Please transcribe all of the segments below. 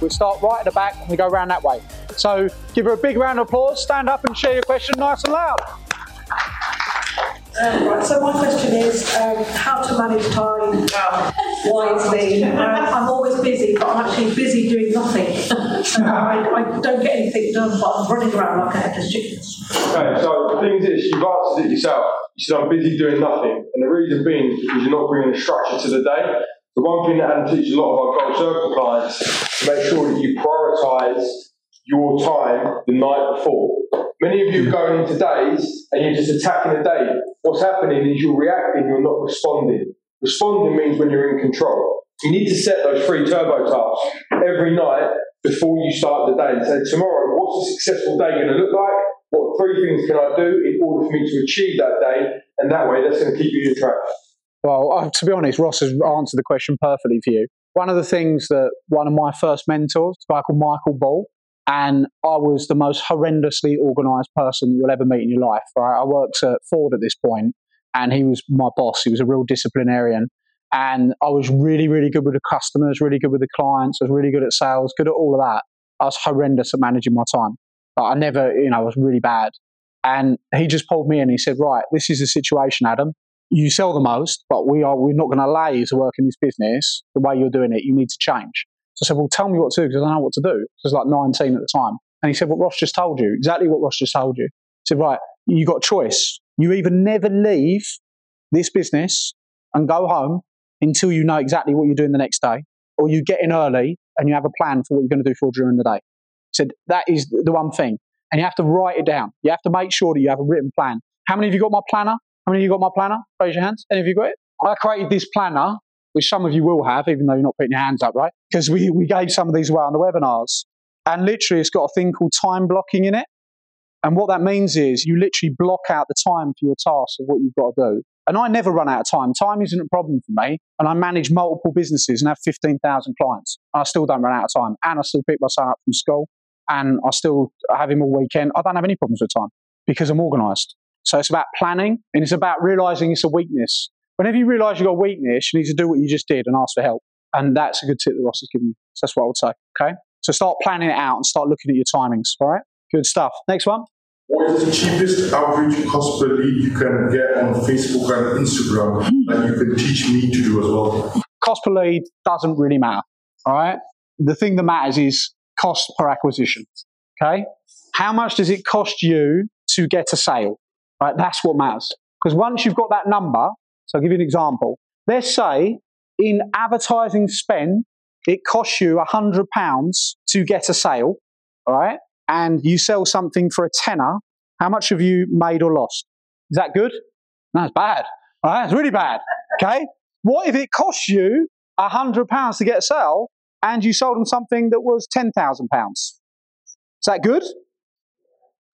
We start right at the back and we go around that way. So give her a big round of applause, stand up and share your question nice and loud. Um, right, so my question is um, how to manage time wisely. Um, I'm always busy, but I'm actually busy doing nothing. I, I, don't get anything done, but I'm running around like a headless chicken. Okay, so the thing is this, you've answered it yourself. You said I'm busy doing nothing. And the reason being is because you're not bringing a structure to the day. The one thing that Adam teaches a lot of our Gold Circle clients is to make sure that you prioritise your time the night before. Many of you are going into days and you're just attacking the day. What's happening is you're reacting, you're not responding. Responding means when you're in control. You need to set those three turbo tasks every night before you start the day and say, tomorrow, what's a successful day going to look like? What three things can I do in order for me to achieve that day? And that way, that's going to keep you in track. Well, uh, to be honest, Ross has answered the question perfectly for you. One of the things that one of my first mentors, a guy called Michael Ball, and I was the most horrendously organised person you'll ever meet in your life. Right? I worked at Ford at this point, and he was my boss. He was a real disciplinarian, and I was really, really good with the customers, really good with the clients. I was really good at sales, good at all of that. I was horrendous at managing my time. I never, you know, I was really bad. And he just pulled me in. He said, "Right, this is the situation, Adam you sell the most, but we are we're not going to allow you to work in this business the way you're doing it. You need to change. So I said, well, tell me what to do because I don't know what to do. I was like 19 at the time. And he said, what Ross just told you, exactly what Ross just told you. He said, right, you got a choice. You either never leave this business and go home until you know exactly what you're doing the next day, or you get in early and you have a plan for what you're going to do for during the day. He said, that is the one thing. And you have to write it down. You have to make sure that you have a written plan. How many of you got my planner? How many of you got my planner? Raise your hands. Any of you got it? I created this planner, which some of you will have, even though you're not putting your hands up, right? Because we, we gave some of these away on the webinars. And literally, it's got a thing called time blocking in it. And what that means is you literally block out the time for your tasks of what you've got to do. And I never run out of time. Time isn't a problem for me. And I manage multiple businesses and have 15,000 clients. I still don't run out of time. And I still pick my son up from school. And I still have him all weekend. I don't have any problems with time because I'm organized. So it's about planning and it's about realizing it's a weakness. Whenever you realize you've got a weakness, you need to do what you just did and ask for help. And that's a good tip that Ross has given you. So that's what I would say. Okay. So start planning it out and start looking at your timings. All right. Good stuff. Next one. What is the cheapest average cost per lead you can get on Facebook and Instagram that you can teach me to do as well? Cost per lead doesn't really matter. All right. The thing that matters is cost per acquisition. Okay. How much does it cost you to get a sale? Right? That's what matters. Because once you've got that number, so I'll give you an example. Let's say in advertising spend, it costs you a £100 to get a sale, all right? And you sell something for a tenner. How much have you made or lost? Is that good? No, it's bad. All right, it's really bad. Okay? What if it costs you a £100 to get a sale and you sold them something that was £10,000? Is that good?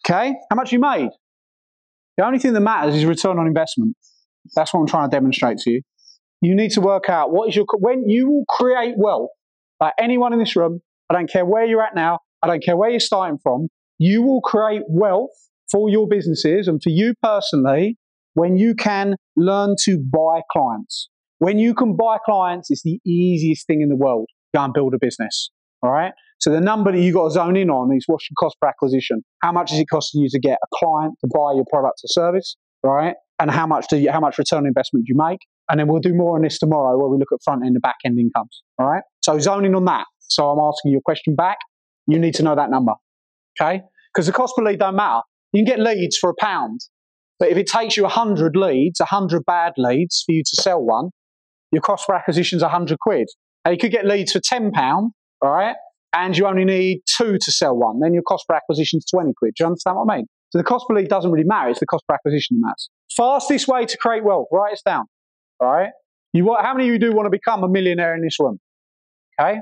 Okay, how much you made? The only thing that matters is return on investment. That's what I'm trying to demonstrate to you. You need to work out what is your when you will create wealth. Like anyone in this room, I don't care where you're at now, I don't care where you're starting from. You will create wealth for your businesses and for you personally when you can learn to buy clients. When you can buy clients, it's the easiest thing in the world. Go and build a business. All right. So the number that you've got to zone in on is what's your cost per acquisition? How much is it costing you to get a client to buy your product or service, right? And how much do you, how much return on investment do you make? And then we'll do more on this tomorrow where we look at front end and back end incomes. All right. So zoning on that. So I'm asking you a question back. You need to know that number. Okay. Because the cost per lead don't matter. You can get leads for a pound. But if it takes you 100 leads, 100 bad leads for you to sell one, your cost per acquisition is 100 quid. Now you could get leads for £10, all right? And you only need two to sell one. Then your cost per acquisition is 20 quid. Do you understand what I mean? So the cost per lead doesn't really matter. It's the cost per acquisition that matters. Fastest way to create wealth. Write this down. All right? You want, how many of you do want to become a millionaire in this room? Okay?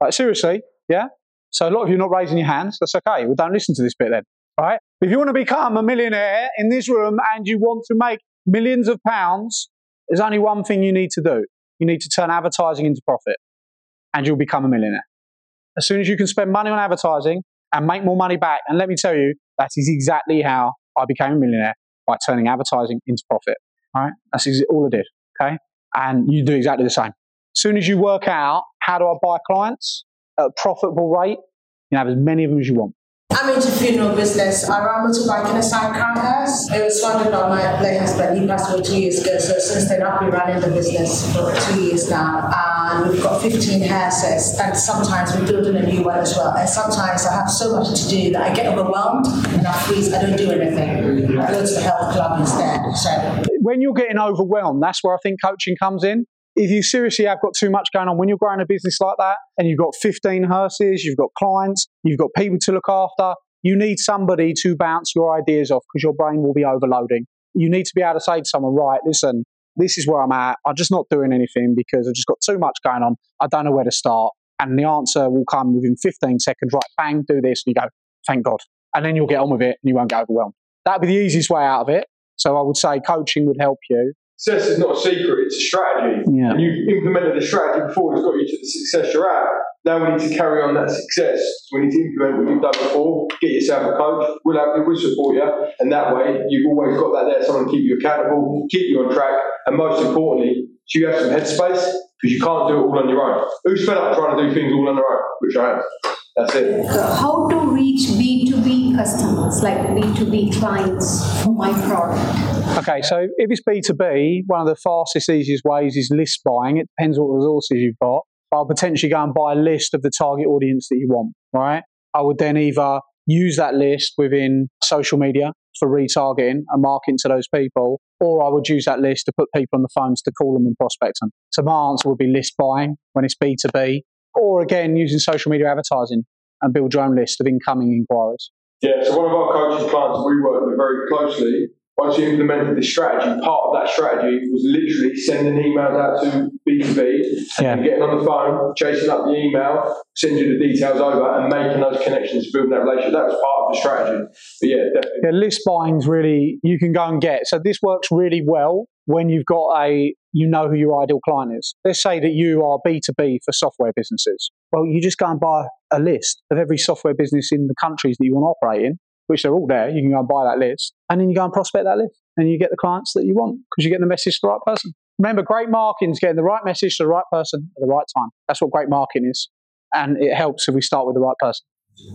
Like, seriously, yeah? So a lot of you are not raising your hands. That's okay. We don't listen to this bit then. Right? If you want to become a millionaire in this room and you want to make millions of pounds, there's only one thing you need to do. You need to turn advertising into profit and you'll become a millionaire. As soon as you can spend money on advertising and make more money back, and let me tell you, that is exactly how I became a millionaire by turning advertising into profit. All right? That's all I did. Okay? And you do exactly the same. As soon as you work out how do I buy clients at a profitable rate, you have as many of them as you want. I'm into funeral business. I run motorbike in a sidecar house. It was funded by my late husband. He passed away two years ago. So since then, I've been running the business for two years now. And we've got 15 hearses, And sometimes we're building a new one as well. And sometimes I have so much to do that I get overwhelmed and I freeze. I don't do anything. I go to the health club instead. So when you're getting overwhelmed, that's where I think coaching comes in if you seriously have got too much going on, when you're growing a business like that and you've got 15 hearses, you've got clients, you've got people to look after, you need somebody to bounce your ideas off because your brain will be overloading. You need to be able to say to someone, right, listen, this is where I'm at. I'm just not doing anything because I've just got too much going on. I don't know where to start. And the answer will come within 15 seconds, right, bang, do this. And you go, thank God. And then you'll get on with it and you won't get overwhelmed. That'd be the easiest way out of it. So I would say coaching would help you Success is not a secret, it's a strategy. Yeah. And you've implemented the strategy before, it's got you to the success you're at. Now we need to carry on that success. So we need to implement what you've done before, get yourself a coach, we'll, have, we'll support you, and that way you've always got that there, someone to keep you accountable, keep you on track, and most importantly, so you have some headspace, because you can't do it all on your own. Who's fed up trying to do things all on their own? Which I am. That's it. How to reach B2B customers, like B2B clients for my product? Okay, so if it's B2B, one of the fastest, easiest ways is list buying. It depends what resources you've got. I'll potentially go and buy a list of the target audience that you want, right? I would then either use that list within social media for retargeting and marketing to those people, or I would use that list to put people on the phones to call them and prospect them. So my answer would be list buying when it's B2B or again using social media advertising and build your own list of incoming inquiries. Yeah, so one of our coaches' clients we work with very closely, once you implemented this strategy, part of that strategy was literally sending emails out to B2B yeah. and getting on the phone, chasing up the email, sending you the details over and making those connections, building that relationship. That was part of the strategy. But yeah, definitely. Yeah, list buying's really, you can go and get. So this works really well when you've got a you know who your ideal client is. Let's say that you are B2B for software businesses. Well, you just go and buy a list of every software business in the countries that you want to operate in, which they're all there. You can go and buy that list, and then you go and prospect that list, and you get the clients that you want because you get the message to the right person. Remember, great marketing is getting the right message to the right person at the right time. That's what great marketing is. And it helps if we start with the right person.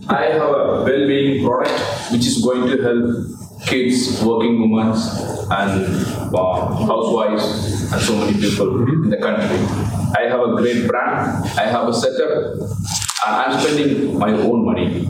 I have a well-being product which is going to help kids, working women, and uh, housewives, and so many people in the country. I have a great brand. I have a setup, and I'm spending my own money.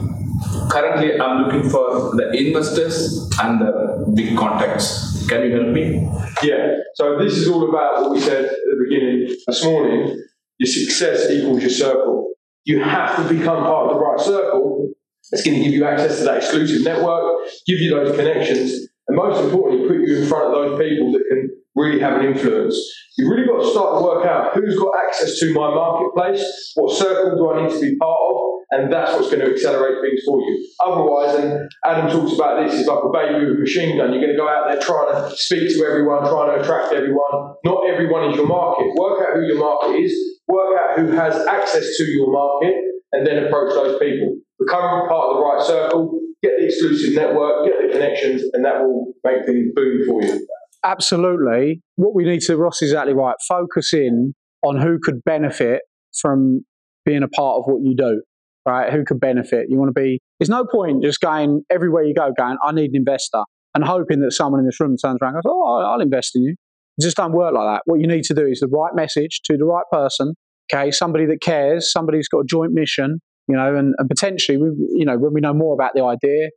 Currently, I'm looking for the investors and the big contacts. Can you help me? Yeah. So this is all about what we said at the beginning this morning. Your success equals your circle you have to become part of the right circle that's going to give you access to that exclusive network, give you those connections, and most importantly, put you in front of those people that can really have an influence. You've really got to start to work out who's got access to my marketplace, what circle do I need to be part of, and that's what's going to accelerate things for you. Otherwise, and Adam talks about this, it's like a baby with a machine gun. You're going to go out there trying to speak to everyone, trying to attract everyone. Not everyone is your market. Work out who your market is, work out who has access to your market, and then approach those people. Become part of the right circle, get the exclusive network, get the connections, and that will make things boom for you. Absolutely. What we need to, Ross is exactly right, focus in on who could benefit from being a part of what you do, right? Who could benefit? You want to be, there's no point just going everywhere you go, going, I need an investor, and hoping that someone in this room turns around and goes, Oh, I'll invest in you. It just don't work like that. What you need to do is the right message to the right person, okay? Somebody that cares, somebody who's got a joint mission, you know, and, and potentially, we, you know, when we know more about the idea,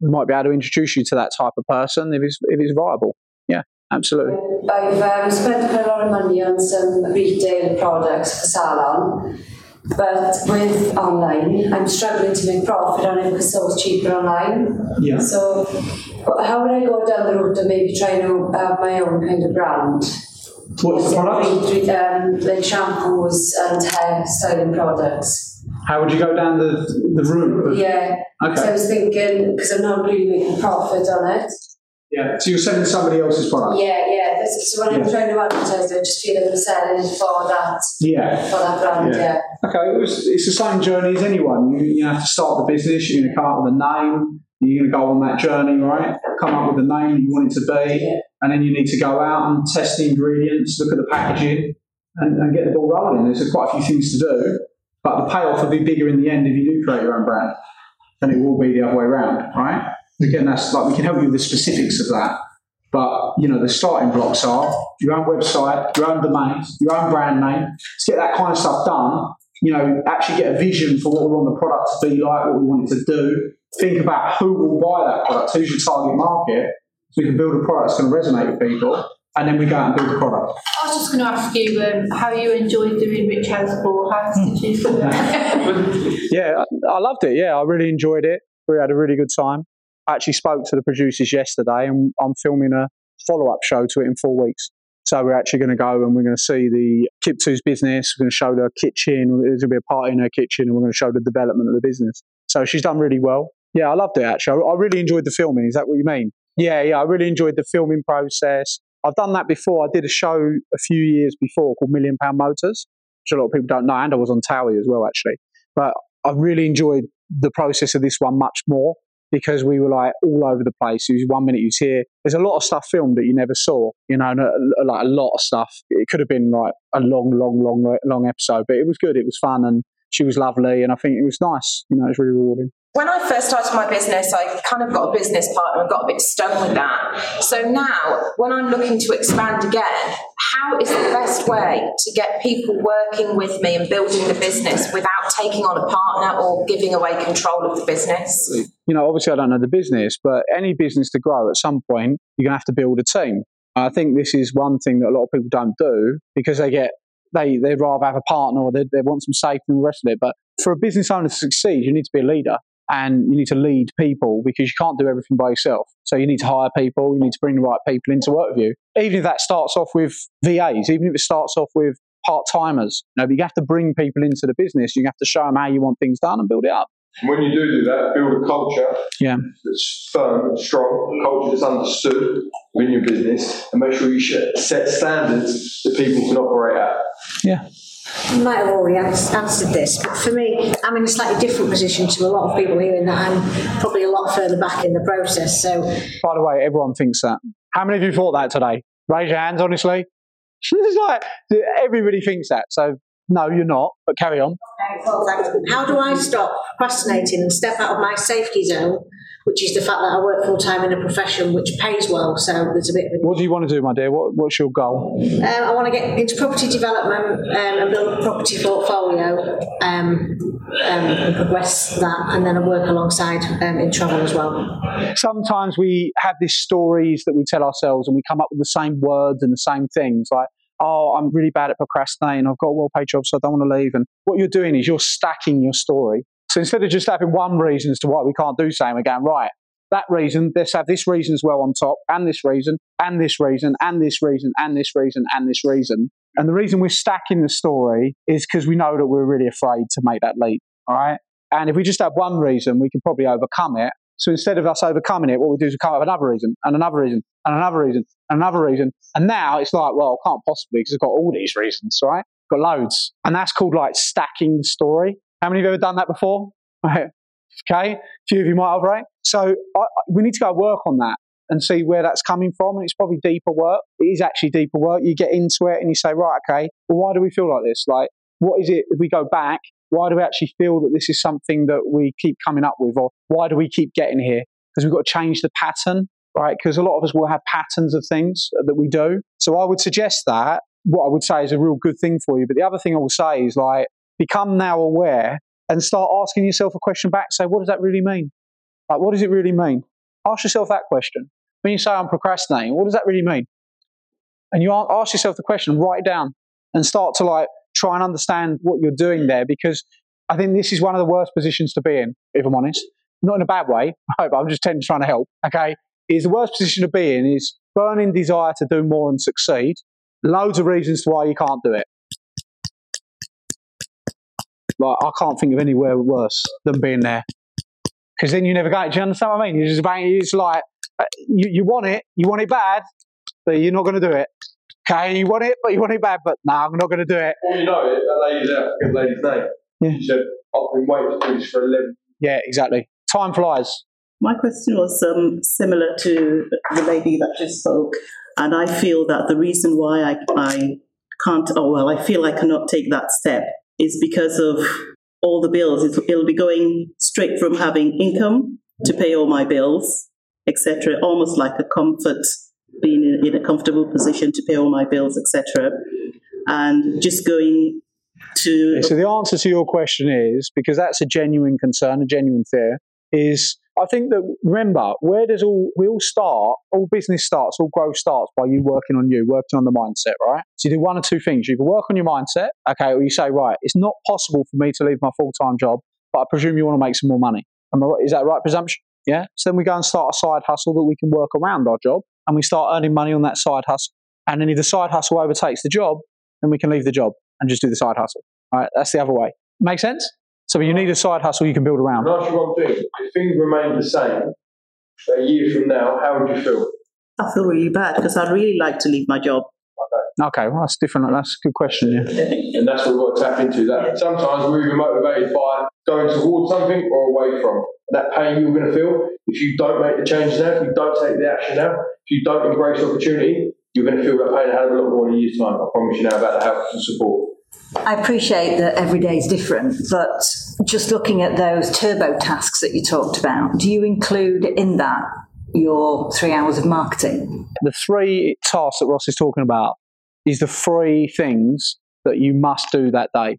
we might be able to introduce you to that type of person if it's if it's viable. Yeah, absolutely. I've um, spent quite a lot of money on some retail products for salon, but with online, I'm struggling to make profit on it because it's cheaper online. Yeah. So, how would I go down the route of maybe trying to have my own kind of brand? What's the product? Re- re- Um, like shampoos and hair styling products. How would you go down the the route? Yeah. So I was thinking because I'm not really making profit on it. Yeah. So you're selling somebody else's product. Yeah, yeah. This, so when I'm trying to advertise, I just feel like I'm selling it for that, Yeah. for that brand. Yeah. Yeah. Okay, it was, it's the same journey as anyone. You, you have to start the business, you're going to come up with a name, you're going to go on that journey, right? Come up with the name you want it to be, Yeah. and then you need to go out and test the ingredients, look at the packaging, and, and get the ball rolling. There's quite a few things to do, but the payoff will be bigger in the end if you do create your own brand than it will be the other way around, right? Again, that's like we can help you with the specifics of that. But you know, the starting blocks are your own website, your own domains, your own brand name. Let's get that kind of stuff done. You know, actually get a vision for what we want the product to be like, what we want it to do. Think about who will buy that product, who's your target market, so we can build a product that's going to resonate with people, and then we go out and build the product. I was just going to ask you um, how you enjoyed doing Rich House Ball. How did you feel? Yeah, I, loved it. Yeah, I really enjoyed it. We had a really good time. I actually spoke to the producers yesterday, and I'm filming a follow up show to it in four weeks. So we're actually going to go and we're going to see the Kip2's business. We're going to show the kitchen. There's going to be a party in her kitchen, and we're going to show the development of the business. So she's done really well. Yeah, I loved it actually. I really enjoyed the filming. Is that what you mean? Yeah, yeah. I really enjoyed the filming process. I've done that before. I did a show a few years before called Million Pound Motors, which a lot of people don't know, and I was on Towie as well actually. But I really enjoyed the process of this one much more because we were like all over the place. It was one minute you here. There's a lot of stuff filmed that you never saw, you know, a, like a lot of stuff. It could have been like a long, long, long, long episode, but it was good. It was fun, and she was lovely, and I think it was nice. You know, it was really rewarding. When I first started my business, I kind of got a business partner and got a bit stung with that. So now, when I'm looking to expand again, how is the best way to get people working with me and building the business without taking on a partner or giving away control of the business? you know, obviously I don't know the business, but any business to grow at some point, you're going to have to build a team. I think this is one thing that a lot of people don't do because they get, they, they'd rather have a partner or they, they want some safety and the rest of it. But for a business owner to succeed, you need to be a leader and you need to lead people because you can't do everything by yourself. So you need to hire people, you need to bring the right people in to work with you. Even if that starts off with VAs, even if it starts off with part timers, you know, but you have to bring people into the business. You have to show them how you want things done and build it up. When you do do that, build a culture Yeah. that's firm and strong, a culture that's understood within your business, and make sure you set standards that people can operate at. Yeah. You might have already answered this, but for me, I'm in a slightly different position to a lot of people here in that I'm probably a lot further back in the process. So By the way, everyone thinks that. How many of you thought that today? Raise your hands, honestly. it's like everybody thinks that. So no, you're not. But carry on. How do I stop procrastinating and step out of my safety zone, which is the fact that I work full time in a profession which pays well? So there's a bit of a What do you want to do, my dear? What, what's your goal? Um, I want to get into property development um, and build a property portfolio um, um, and progress that, and then I work alongside um, in travel as well. Sometimes we have these stories that we tell ourselves, and we come up with the same words and the same things, like. Oh, I'm really bad at procrastinating. I've got a well-paid job, so I don't want to leave. And what you're doing is you're stacking your story. So instead of just having one reason as to why we can't do something, we're going right. that reason, let's have this reason as well on top, and this reason, and this reason, and this reason, and this reason, and this reason. And the reason we're stacking the story is because we know that we're really afraid to make that leap. All right. And if we just have one reason, we can probably overcome it. So instead of us overcoming it, what we do is we come up with another reason, and another reason, and another reason, and another reason. And now it's like, well, I can't possibly because I've got all these reasons, right? Got loads. And that's called like stacking the story. How many of you have ever done that before? Okay. A few of you might have, right? So I- we need to go work on that and see where that's coming from. And it's probably deeper work. It is actually deeper work. You get into it and you say, right, okay, well, why do we feel like this? Like, what is it, if we go back, why do we actually feel that this is something that we keep coming up with? Or why do we keep getting here? Because we've got to change the pattern, right? Because a lot of us will have patterns of things that we do. So I would suggest that what I would say is a real good thing for you. But the other thing I will say is like, become now aware and start asking yourself a question back. Say, what does that really mean? Like, what does it really mean? Ask yourself that question. When you say I'm procrastinating, what does that really mean? And you ask yourself the question, write it down, and start to like try and understand what you're doing there because I think this is one of the worst positions to be in, if I'm honest. Not in a bad way. I hope I'm just trying to help. Okay, is the worst position to be in is burning desire to do more and succeed. Loads of reasons why you can't do it. Like I can't think of anywhere worse than being there because then you never go. Do you understand what I mean? You just. It's like uh, you, you want it, you want it bad, but you're not going to do it. Okay, you want it, but you want it bad, but no, I'm not going to do it. All you know, that lady's there, I forget the lady's name. Yeah. She said, I've been waiting to do this for 11 Yeah, exactly. Time flies. My question was um, similar to the lady that just spoke, and I feel that the reason why I, I can't, oh well, I feel I cannot take that step is because of all the bills. It, it'll be going straight from having income to pay all my bills, etc. Almost like a comfort, being in, a comfortable position to pay all my bills, etc. And just going to So the answer to your question is because that's a genuine concern, a genuine fear. Is I think that remember where does all we all start? All business starts, all growth starts by you working on you, working on the mindset, right? So you do one or two things. You can work on your mindset, okay, or you say, right, it's not possible for me to leave my full time job, but I presume you want to make some more money. Am I? Is that right presumption? Yeah. So then we go and start a side hustle that we can work around our job, and we start earning money on that side hustle. And then if the side hustle overtakes the job, then we can leave the job and just do the side hustle. All right, that's the other way. Make sense? So you need a side hustle you can build around. Can I ask you one thing? If things remain the same a year from now, how would you feel? I feel really bad because I'd really like to leave my job. Okay, okay, well that's different. That's a good question. Yeah. And that's what we've got to tap into. That sometimes we're either motivated by going towards something or away from. That pain you're going to feel if you don't make the changes now, if you don't take the action now, if you don't embrace the opportunity, you're going to feel that pain a hell of a lot more in a year's time. I promise you now about the help and support. I appreciate that every day is different, but just looking at those turbo tasks that you talked about, do you include in that your three hours of marketing? The three tasks that Ross is talking about is the three things that you must do that day.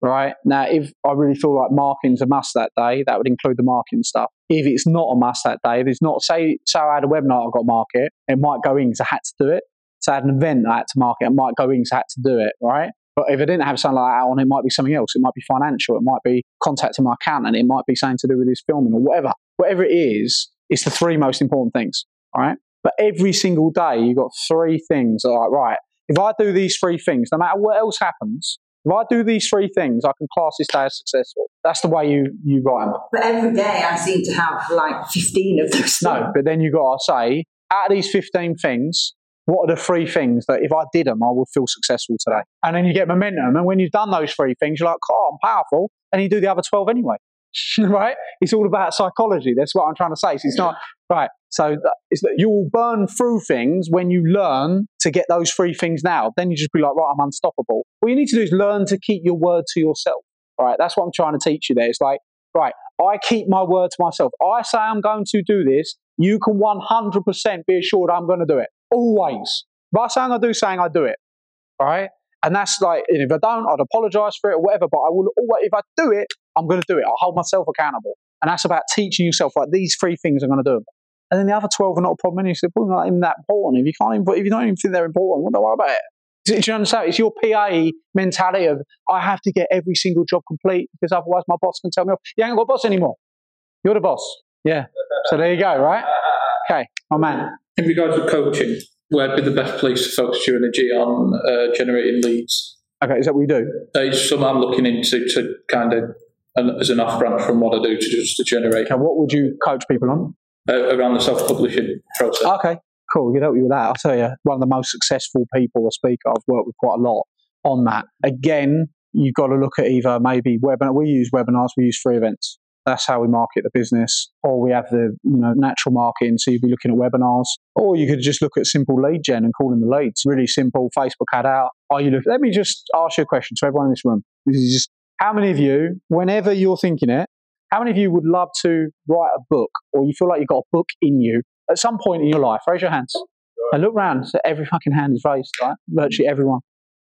Right now, if I really feel like marketing's a must that day, that would include the marketing stuff. If it's not a must that day, if it's not, say, so I had a webinar I've got market, it might go in because I had to do it. So I had an event I had to market, it might go in because I had to do it, right? But if I didn't have something like that on, it might be something else. It might be financial. It might be contacting my accountant. It might be something to do with his filming or whatever. Whatever it is, it's the three most important things, all right? But every single day, you've got three things that are like, right, if I do these three things, no matter what else happens, if I do these three things, I can class this day as successful. That's the way you, you write them. But every day I seem to have like 15 of those. No, but then you got to say, out of these 15 things, what are the three things that if I did them, I would feel successful today? And then you get momentum. And when you've done those three things, you're like, oh, I'm powerful. And you do the other 12 anyway. right? It's all about psychology. That's what I'm trying to say. So it's not, right. So that, it's that you will burn through things when you learn to get those three things now. Then you just be like, right, I'm unstoppable. What you need to do is learn to keep your word to yourself. Right? That's what I'm trying to teach you there. It's like, right, I keep my word to myself. I say I'm going to do this. You can 100% be assured I'm going to do it. Always. By I do, saying I do it. Right? And that's like, if I don't, I'd apologize for it or whatever, but I will always, if I do it, I'm going to do it. I'll hold myself accountable. And that's about teaching yourself, like, these three things I'm going to do. And then the other 12 are not a problem. And you say, well, not even that important. If you can't even, if you don't even think they're important, what do worry about it? Do you understand? It's your PA mentality of, I have to get every single job complete because otherwise my boss can tell me off. You ain't got a boss anymore. You're the boss. Yeah. So there you go, right? Okay, my man. In regards to coaching, where'd be the best place to focus your energy on uh, generating leads? Okay, is that what you do? Uh, it's something I'm looking into to kind of an, as an off branch from what I do to just to generate. Okay, what would you coach people on? Uh, around the self publishing process. Okay, cool. You help you with that. I'll tell you, one of the most successful people I speak, I've worked with quite a lot on that. Again, you've got to look at either maybe webinar. We use webinars. We use free events. That's how we market the business. Or we have the you know natural marketing. So you'd be looking at webinars. Or you could just look at simple lead gen and call them the leads. Really simple. Facebook ad out. Are you? Let me just ask you a question to everyone in this room. This is just how many of you, whenever you're thinking it, how many of you would love to write a book or you feel like you've got a book in you at some point in your life? Raise your hands. And look round. So every fucking hand is raised, right? Virtually everyone.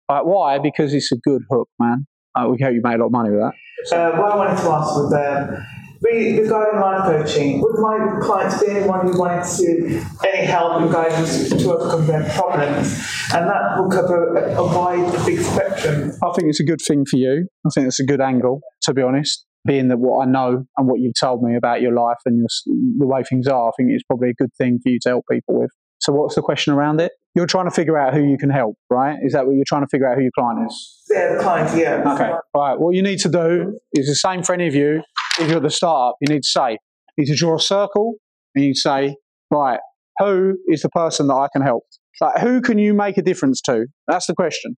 Right, why? Because it's a good hook, man. Uh, we hope you made a lot of money with that. Uh, what I wanted to ask was, um, Re- regarding life coaching, would my clients be anyone who wanted to any help and guidance to overcome their problems? And that will cover a, a wide, big spectrum. I think it's a good thing for you. I think it's a good angle, to be honest. Being that what I know and what you've told me about your life and your, the way things are, I think it's probably a good thing for you to help people with. So, what's the question around it? You're trying to figure out who you can help, right? Is that what you're trying to figure out who your client is? Yeah, the client, yeah. Okay. All right. What you need to do is the same for any of you. If you're the startup, you need to say, you need to draw a circle and you say, right, who is the person that I can help? Like, who can you make a difference to? That's the question.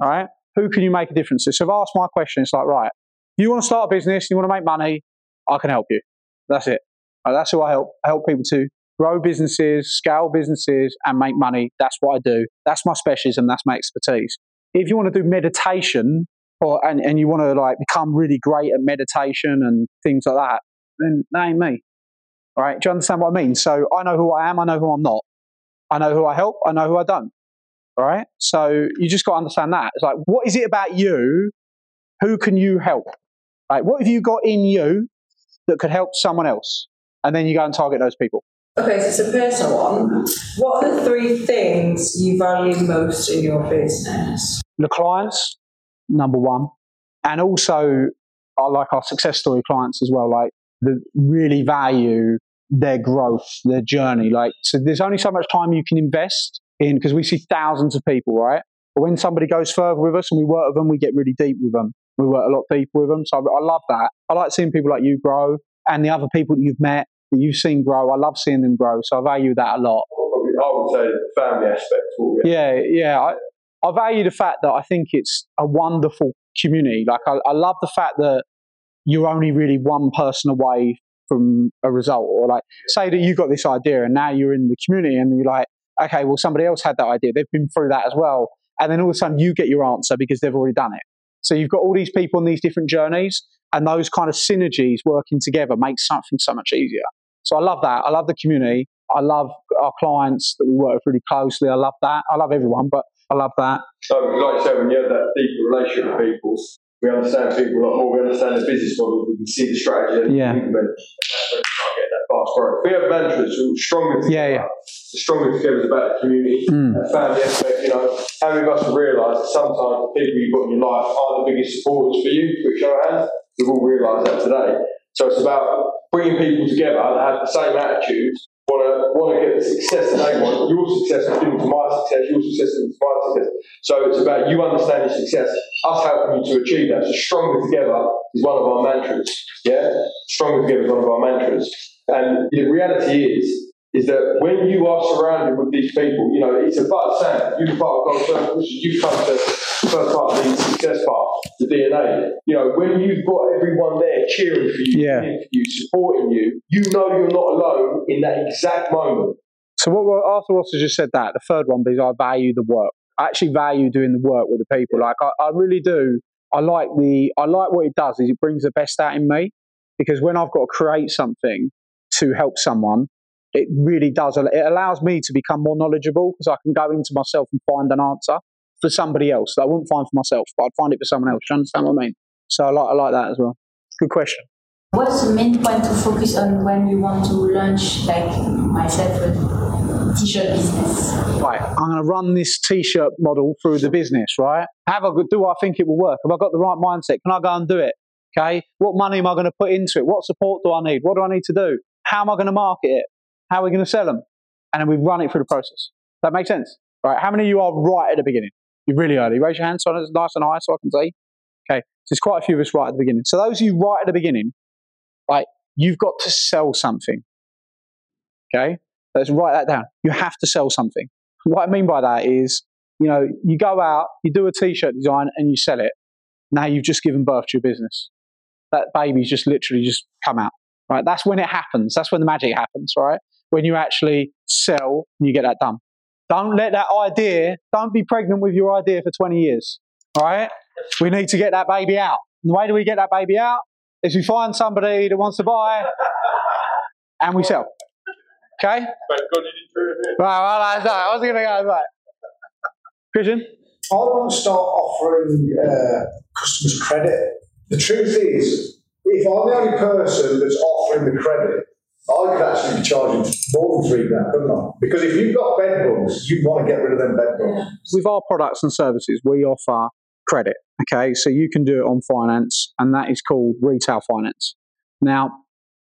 All right. Who can you make a difference to? So if I ask my question, it's like, right, you want to start a business, you want to make money, I can help you. That's it. Uh, that's who I help. I help people to grow businesses, scale businesses, and make money. That's what I do. That's my specialism. That's my expertise. If you want to do meditation, or and, and you want to like become really great at meditation and things like that, then that ain't me. All right. Do you understand what I mean? So I know who I am. I know who I'm not. I know who I help. I know who I don't. All right. So you just got to understand that. It's like, what is it about you? Who can you help? Right. What have you got in you that could help someone else? And then you go and target those people. Okay, so it's a personal one. What are the three things you value most in your business? the clients, number one, and also I like our success story clients as well. Like that really value their growth, their journey. Like so, there's only so much time you can invest in because we see thousands of people, right? But when somebody goes further with us and we work with them, we get really deep with them. We work a lot deeper with them. So I, I love that. I like seeing people like you grow and the other people that you've met that you've seen grow. I love seeing them grow. So I value that a lot. I would say the family aspect. Yeah, yeah. I, I value the fact that I think it's a wonderful community. Like, I, I love the fact that you're only really one person away from a result. Or, like, say that you got this idea and now you're in the community and you're like, okay, well, somebody else had that idea. They've been through that as well. And then all of a sudden you get your answer because they've already done it. So you've got all these people on these different journeys, and those kind of synergies working together makes something so much easier. So I love that. I love the community. I love our clients that we work really closely. I love that. I love everyone, but I love that. So, like you said, when you have that deeper relationship with people, we understand people a lot more. We understand the business model. We can see the strategy and Yeah. implement. That's when we start getting that fast growth. We have mantras. we're Stronger together. Yeah, yeah. The stronger together is about the community, Mm. that family aspect. You know, how many of us have realised that sometimes the people you've got in your life aren't the biggest supporters for you? Which I have. We've all realised that today. So it's about bringing people together that have the same attitude, want to want to get the success that they want. Your success is due to my success. Your success is my success. So it's about you understanding success, us helping you to achieve that. So stronger together is one of our mantras. Yeah, stronger together is one of our mantras. And the reality is, is that when you are surrounded with these people, you know, it's about Sam, you're part of God's purpose, you've come to the first part of the success part, the DNA. You know, when you've got everyone there cheering for you, Yeah. for you, supporting you, you know you're not alone in that exact moment. So what Arthur also just said that the third one is I value the work. I actually value doing the work with the people. Like I, I really do. I like the I like what it does is it brings the best out in me because when I've got to create something to help someone, it really does. It allows me to become more knowledgeable because I can go into myself and find an answer for somebody else that I wouldn't find for myself, but I'd find it for someone else. Do you understand what I mean? So I like I like that as well. Good question. What's the main point to focus on when you want to launch, like myself, a t-shirt business? right, I'm going to run this t-shirt model through the business, right? Have I, do I think it will work? Have I got the right mindset? Can I go and do it? Okay. What money am I going to put into it? What support do I need? What do I need to do? How am I going to market it? How are we going to sell them? And then we run it through the process. That makes sense, right? How many of you are right at the beginning? You're really early. Raise your hand so it's nice and high so I can see. Okay. So there's quite a few of us right at the beginning. So those of you right at the beginning, like you've got to sell something. Okay. Let's write that down. You have to sell something. What I mean by that is, you know, you go out, you do a t-shirt design and you sell it. Now you've just given birth to your business. That baby's just literally just come out. Right? That's when it happens. That's when the magic happens, right? When you actually sell and you get that done. Don't let that idea, don't be pregnant with your idea for 20 years. All right? We need to get that baby out. And the way do we get that baby out? Is we find somebody that wants to buy and we sell. Okay? Thank God you didn't do it. Right, well, I, I was going to go right. Christian? I want to start offering uh, customers credit. The truth is, if I'm the only person that's offering the credit, I could actually be charging more than three grand, couldn't I? Because if you've got bed bugs, you want to get rid of them bed bugs. With our products and services, we offer credit. Okay, so you can do it on finance, and that is called retail finance. Now,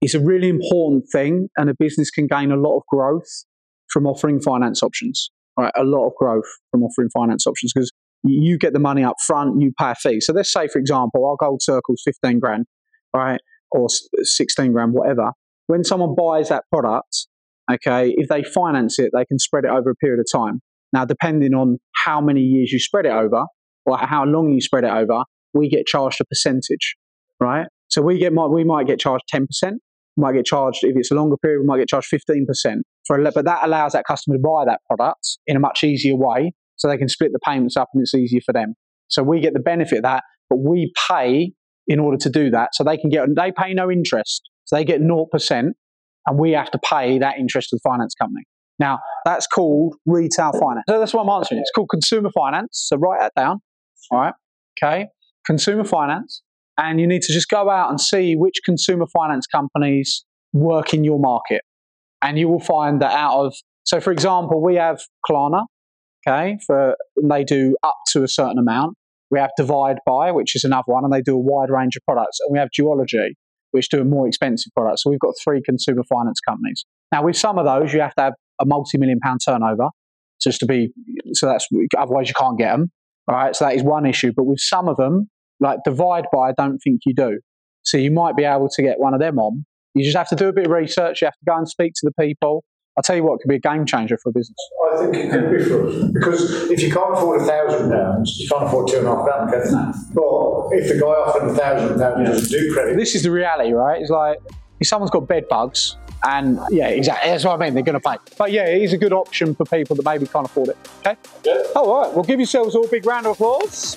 it's a really important thing, and a business can gain a lot of growth from offering finance options. Right, a lot of growth from offering finance options because you get the money up front, you pay a fee. So let's say, for example, our gold circle is 15 grand, right, or 16 grand, whatever. When someone buys that product, okay, if they finance it, they can spread it over a period of time. Now, depending on how many years you spread it over or how long you spread it over, we get charged a percentage, right? So we get we might get charged 10%, might get charged if it's a longer period, we might get charged 15% for a, but that allows that customer to buy that product in a much easier way so they can split the payments up and it's easier for them. So we get the benefit of that, but we pay in order to do that. So they can get, they pay no interest. So they get 0% and we have to pay that interest to the finance company. Now, that's called retail finance. So that's what I'm answering. It's called consumer finance. So write that down. All right. Okay. Consumer finance. And you need to just go out and see which consumer finance companies work in your market. And you will find that out of, so for example, we have Klarna, okay, for they do up to a certain amount. We have DivideBuy, which is another one, and they do a wide range of products. And we have Duologi, which do a more expensive product. So we've got three consumer finance companies. Now, with some of those, you have to have a multi-million pound turnover just to be. So that's otherwise you can't get them. Right. So that is one issue. But with some of them, like DivideBuy, I don't think you do. So you might be able to get one of them on. You just have to do a bit of research. You have to go and speak to the people. I'll tell you what, it could be a game changer for a business. I think it could be for us because if you can't afford a thousand pounds, you can't afford two and a half grand, can you? But if the guy offering a thousand pounds doesn't do credit, This is the reality, right? It's like if someone's got bed bugs, and yeah, exactly. That's what I mean. They're going to pay. But yeah, it is a good option for people that maybe can't afford it. Okay. Yeah. Oh, all right. Well, give yourselves all a big round of applause.